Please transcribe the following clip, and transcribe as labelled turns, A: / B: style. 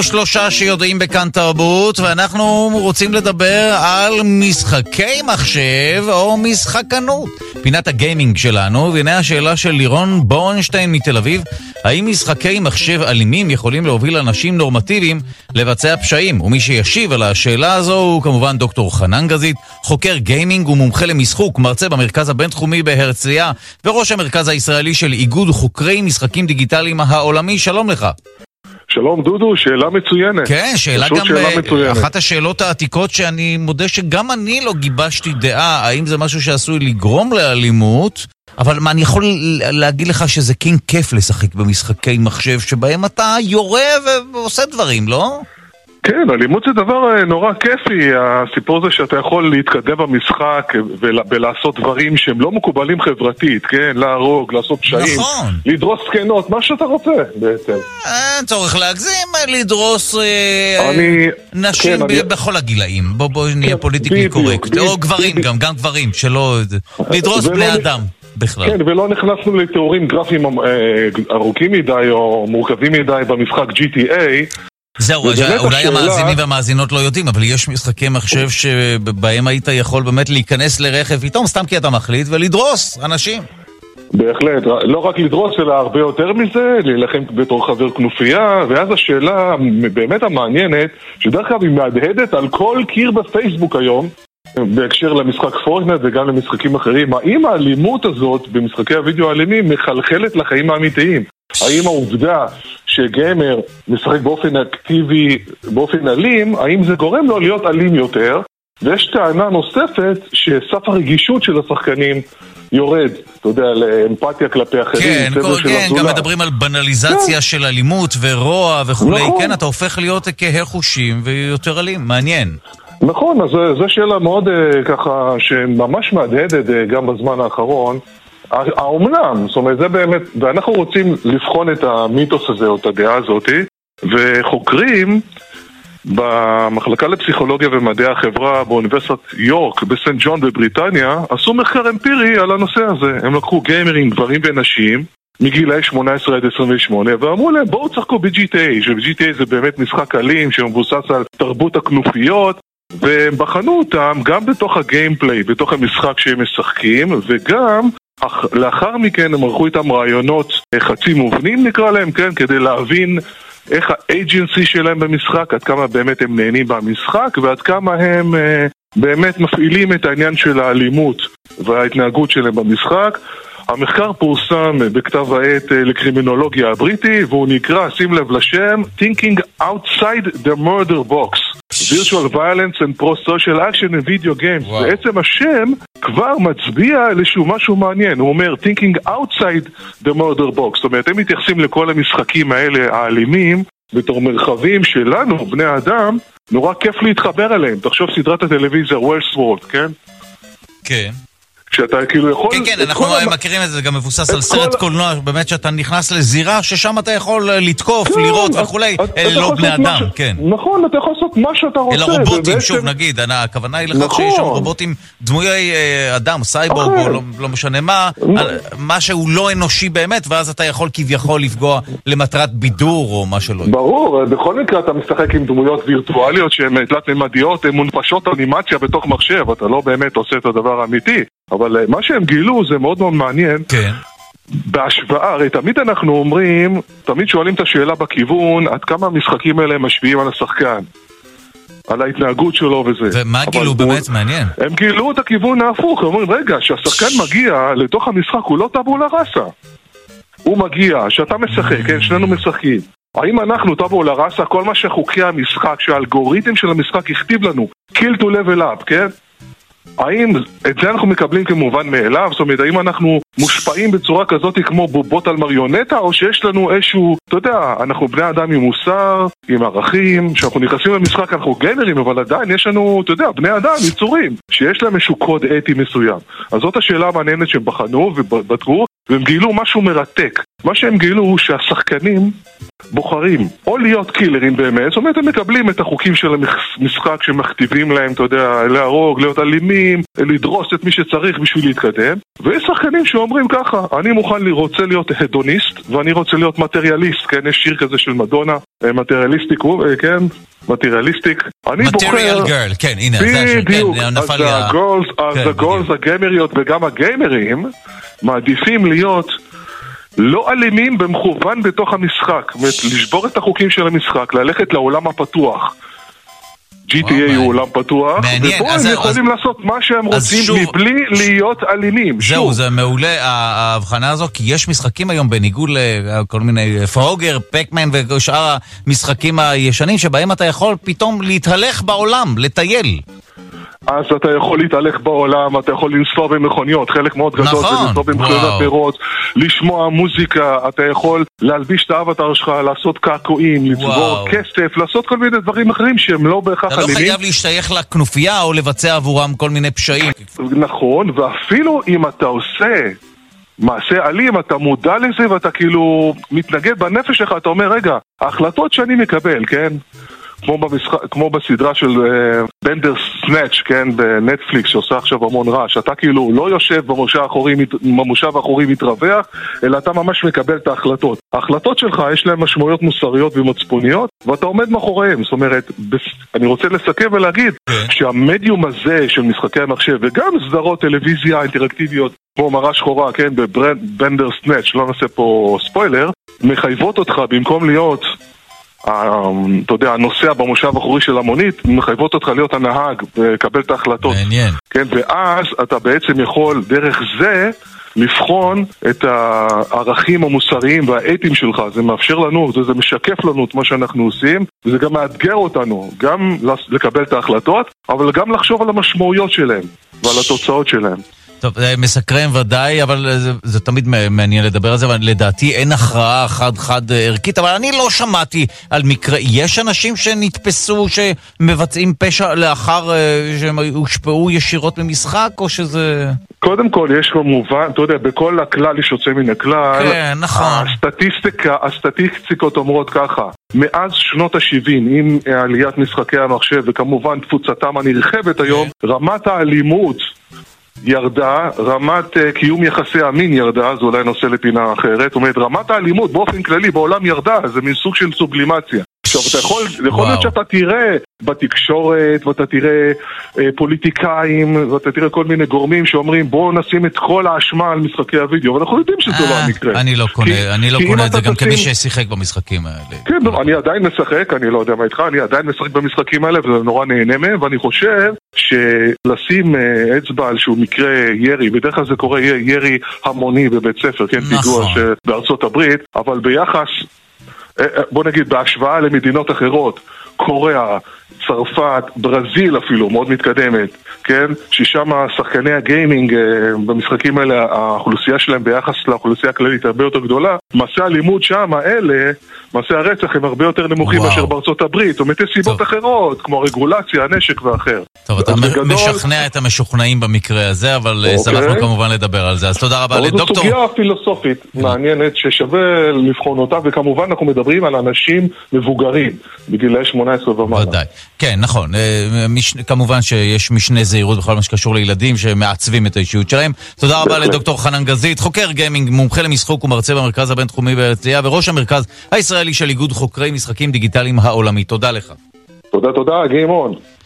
A: אנחנו שלושה שיודעים בכאן תרבות, ואנחנו רוצים לדבר על משחקי מחשב או משחקנות. פינת הגיימינג שלנו, והנה השאלה של לירון בורנשטיין מתל אביב, האם משחקי מחשב אלימים יכולים להוביל אנשים נורמטיביים לבצע פשעים? ומי שישיב על השאלה הזו הוא כמובן דוקטור חנן גזית, חוקר גיימינג ומומחה למשחוק, מרצה במרכז הבינתחומי בהרצליה, וראש המרכז הישראלי של איגוד חוקרי משחקים דיגיטליים העולמי. שלום לך.
B: שלום דודו, שאלה מצוינת.
A: כן, שאלה גם... שאלה אה, מצוינת. אחת השאלות העתיקות שאני מודה שגם אני לא גיבשתי דעה, האם זה משהו שעשוי לגרום לאלימות, אבל מה, אני יכול להגיד לך שזה כן כיף לשחק במשחקי מחשב שבהם אתה יורה ועושה דברים, לא?
B: כן, אלימות זה דבר אה, נורא כיפי, הסיפור זה שאתה יכול להתקדם במשחק ולעשות דברים שהם לא מקובלים חברתית, כן? להרוג, לעשות פשעים, נכון. לדרוס זקנות, מה שאתה רוצה בעצם.
A: אין צורך להגזים, לדרוס אה, אני, נשים כן, ב- אני... בכל הגילאים. בוא, בוא נהיה כן, פוליטיקלי קורקט. או גברים גם, גם גברים, שלא... לדרוס בני אדם. בכלל.
B: כן, ולא נכנסנו לתיאורים גרפיים אה, ארוכים מדי או מורכבים מדי במשחק GTA,
A: זהו, אולי המאזינים והמאזינות לא יודעים, אבל יש משחקי מחשב שבהם היית יכול באמת להיכנס לרכב פתאום, סתם כי אתה מחליט, ולדרוס אנשים.
B: בהחלט, לא רק לדרוס, אלא הרבה יותר מזה, להילחם בתור חבר כנופיה, ואז השאלה באמת המעניינת, שדרך אגב היא מהדהדת על כל קיר בפייסבוק היום, בהקשר למשחק פורטנט וגם למשחקים אחרים, האם האלימות הזאת במשחקי הוידאו האלימים מחלחלת לחיים האמיתיים? האם העובדה שגיימר משחק באופן אקטיבי, באופן אלים, האם זה גורם לו להיות אלים יותר? ויש טענה נוספת שסף הרגישות של השחקנים יורד, אתה יודע, לאמפתיה כלפי אחרים,
A: כן, כל, כן, גם מדברים על בנליזציה כן. של אלימות ורוע וכולי, נכון. כן, אתה הופך להיות כהה חושים ויותר אלים, מעניין.
B: נכון, אז זו שאלה מאוד uh, ככה, שממש מהדהדת uh, גם בזמן האחרון. האומנם? זאת אומרת, זה באמת, ואנחנו רוצים לבחון את המיתוס הזה או את הדעה הזאת, וחוקרים במחלקה לפסיכולוגיה ומדעי החברה באוניברסיטת יורק בסנט ג'ון בבריטניה עשו מחקר אמפירי על הנושא הזה. הם לקחו גיימרים, גברים ונשים, מגילאי 18 עד 28, ואמרו להם בואו תשחקו ב-GTA, ש-GTA זה באמת משחק אלים שמבוסס על תרבות הכנופיות, והם בחנו אותם גם בתוך הגיימפליי, בתוך המשחק שהם משחקים, וגם אך לאחר מכן הם ערכו איתם רעיונות אה, חצי מובנים נקרא להם, כן? כדי להבין איך האג'נסי שלהם במשחק, עד כמה באמת הם נהנים במשחק ועד כמה הם אה, באמת מפעילים את העניין של האלימות וההתנהגות שלהם במשחק. המחקר פורסם בכתב העת אה, לקרימינולוגיה הבריטי והוא נקרא, שים לב לשם, Thinking Outside the Murder Box. Virtual violence and pro-social action in video games. Wow. בעצם השם כבר מצביע על איזשהו משהו מעניין. הוא אומר, thinking outside the murder box. זאת אומרת, הם מתייחסים לכל המשחקים האלה, האלימים, בתור מרחבים שלנו, בני האדם, נורא כיף להתחבר אליהם. תחשוב סדרת הטלוויזיה וולסוורט, כן?
A: כן.
B: שאתה כאילו יכול...
A: כן, כן, אנחנו המ... מכירים את זה, גם מבוסס על סרט כל... קולנוע, באמת שאתה נכנס לזירה ששם אתה יכול אה, לתקוף, כן, לראות וכולי, אלה לא בני אדם, ש... כן.
B: נכון, אתה יכול לעשות מה שאתה רוצה.
A: אלא רובוטים, ובעצם... שוב נגיד, הכוונה היא לכך נכון. שיש שם רובוטים דמויי אה, אדם, סייבורג, או לא, לא משנה מה, מה שהוא לא אנושי באמת, ואז אתה יכול כביכול לפגוע למטרת בידור או מה שלא.
B: ברור, בכל מקרה אתה משחק עם דמויות וירטואליות שהן תלת-ממדיות, הן מונפשות אנימציה בתוך מחשב, אתה לא באמת עושה את הדבר האמיתי. אבל אה, מה שהם גילו זה מאוד מאוד מעניין.
A: כן.
B: בהשוואה, הרי תמיד אנחנו אומרים, תמיד שואלים את השאלה בכיוון, עד כמה המשחקים האלה משפיעים על השחקן. על ההתנהגות שלו וזה.
A: ומה גילו באמת? מעניין.
B: הם גילו את הכיוון ההפוך, הם אומרים, רגע, כשהשחקן מגיע לתוך המשחק הוא לא טבולה ראסה. הוא מגיע, כשאתה משחק, כן, שנינו משחקים. האם אנחנו, טבולה ראסה, כל מה שחוקי המשחק, שהאלגוריתם של המשחק הכתיב לנו, kill to level up, כן? האם את זה אנחנו מקבלים כמובן מאליו? זאת אומרת, האם אנחנו מושפעים בצורה כזאת כמו בובות על מריונטה, או שיש לנו איזשהו, אתה יודע, אנחנו בני אדם עם מוסר, עם ערכים, כשאנחנו נכנסים למשחק אנחנו גנרים, אבל עדיין יש לנו, אתה יודע, בני אדם, יצורים, שיש להם איזשהו קוד אתי מסוים. אז זאת השאלה המעניינת שהם בחנו ובדקו, והם גילו משהו מרתק. מה שהם גילו הוא שהשחקנים בוחרים או להיות קילרים באמת, זאת אומרת הם מקבלים את החוקים של המשחק שמכתיבים להם, אתה יודע, להרוג, להיות אלימים, לדרוס את מי שצריך בשביל להתקדם. ויש שחקנים שאומרים ככה, אני מוכן, רוצה להיות הדוניסט ואני רוצה להיות מטריאליסט, כן, יש שיר כזה של מדונה, מטריאליסטיק, כן, מטריאליסטיק.
A: אני בוחר... מטריאל גרל, כן, הנה, זה השיר, כן, נפל לי ה...
B: אז הגולס, כן, הגיימריות וגם הגיימרים מעדיפים להיות... לא אלימים במכוון בתוך המשחק, זאת אומרת, לשבור את החוקים של המשחק, ללכת לעולם הפתוח. GTA הוא עולם פתוח,
A: מעניין,
B: ופה הם יכולים לעשות מה שהם רוצים שוב, מבלי להיות אלימים.
A: זהו, שוב. זה מעולה ההבחנה הזו, כי יש משחקים היום בניגוד לכל מיני פרוגר, פקמן ושאר המשחקים הישנים, שבהם אתה יכול פתאום להתהלך בעולם, לטייל.
B: אז אתה יכול להתהלך בעולם, אתה יכול לנסוע במכוניות, חלק מאוד גדול נכון, זה לנסוע במכוניות פירות, לשמוע מוזיקה, אתה יכול להלביש את האבטר שלך, לעשות קעקועים, לצבור כסף, לעשות כל מיני דברים אחרים שהם לא בהכרח
A: אלימים. אתה לא חייב להשתייך לכנופיה או לבצע עבורם כל מיני פשעים.
B: נכון, ואפילו אם אתה עושה מעשה אלים, אתה מודע לזה ואתה כאילו מתנגד בנפש שלך, אתה אומר, רגע, ההחלטות שאני מקבל, כן? כמו, במשח... כמו בסדרה של בנדר uh, סנאץ', כן, בנטפליקס, שעושה עכשיו המון רעש. אתה כאילו לא יושב במושב האחורי, במושב האחורי מתרווח, אלא אתה ממש מקבל את ההחלטות. ההחלטות שלך, יש להן משמעויות מוסריות ומצפוניות, ואתה עומד מאחוריהן. זאת אומרת, בס... אני רוצה לסכם ולהגיד כן. שהמדיום הזה של משחקי המחשב, וגם סדרות טלוויזיה אינטראקטיביות, כמו מראה שחורה, כן, בבנדר סנאץ', לא נעשה פה ספוילר, מחייבות אותך במקום להיות אתה יודע, הנוסע במושב האחורי של המונית, מחייבות אותך להיות הנהג ולקבל את ההחלטות.
A: מעניין.
B: כן, ואז אתה בעצם יכול דרך זה לבחון את הערכים המוסריים והאתיים שלך. זה מאפשר לנו, זה, זה משקף לנו את מה שאנחנו עושים, וזה גם מאתגר אותנו, גם לקבל את ההחלטות, אבל גם לחשוב על המשמעויות שלהם ועל התוצאות שלהם.
A: טוב, זה מסקרן ודאי, אבל זה, זה תמיד מעניין לדבר על זה, אבל לדעתי אין הכרעה חד-חד ערכית, אבל אני לא שמעתי על מקרה, יש אנשים שנתפסו שמבצעים פשע לאחר אה, שהם הושפעו ישירות ממשחק, או שזה...
B: קודם כל, יש כמובן, אתה יודע, בכל הכלל יש יוצא מן הכלל.
A: כן, נכון.
B: הסטטיסטיקה, הסטטיסטיקות אומרות ככה, מאז שנות ה-70, עם עליית משחקי המחשב, וכמובן תפוצתם הנרחבת היום, כן. רמת האלימות ירדה, רמת uh, קיום יחסי המין ירדה, זה אולי נושא לפינה אחרת, זאת אומרת רמת האלימות באופן כללי בעולם ירדה, זה מין סוג של סובלימציה. עכשיו, אתה יכול, יכול להיות שאתה תראה בתקשורת, ואתה תראה אה, פוליטיקאים, ואתה תראה כל מיני גורמים שאומרים בואו נשים את כל האשמה על משחקי הוידאו, ואנחנו יודעים שזה לא אה, המקרה.
A: אני לא קונה, כי, אני לא קונה את זה גם כמי ששיחק במשחקים האלה.
B: כן, לא, אני עדיין משחק, אני לא יודע מה איתך, אני עדיין משחק במשחקים האלה וזה נורא נהנה מהם, ואני חושב שלשים אה, אצבע על שהוא מקרה ירי, בדרך כלל זה קורה ירי המוני בבית ספר, כן, נכון. פיגוע בארצות הברית, אבל ביחס אה, אה, בוא נגיד בהשוואה למדינות אחרות, קוריאה, צרפת, ברזיל אפילו, מאוד מתקדמת, כן? ששם שחקני הגיימינג אה, במשחקים האלה, האוכלוסייה שלהם ביחס לאוכלוסייה הכללית הרבה יותר גדולה. מעשי הלימוד שם, האלה, מעשי הרצח הם הרבה יותר נמוכים מאשר בארצות הברית. זאת אומרת, יש סיבות טוב. אחרות, כמו רגולציה, הנשק ואחר.
A: טוב, אתה בגדול... משכנע את המשוכנעים במקרה הזה, אבל אוקיי. שמחנו כמובן לדבר על זה. אז תודה רבה לדוקטור.
B: זו סוגיה פילוסופית מעניינת ששווה לבחון אותה, וכמובן אנחנו מדברים על אנשים מבוגרים, בגילאי 18 ומעלה. ודאי.
A: כן, נכון. אה, מש... כמובן שיש משנה זהירות בכל מה שקשור לילדים שמעצבים את האישיות שלהם. תודה רבה לדוקטור חנן גזית, חוקר גיימינג, מומחה למשחוק ומרצה במרכז הבינתחומי בהרצליה, וראש המרכז הישראלי של איגוד חוקרי משחקים דיגיטליים העולמי. תודה לך.
B: תודה, תודה, גיימון.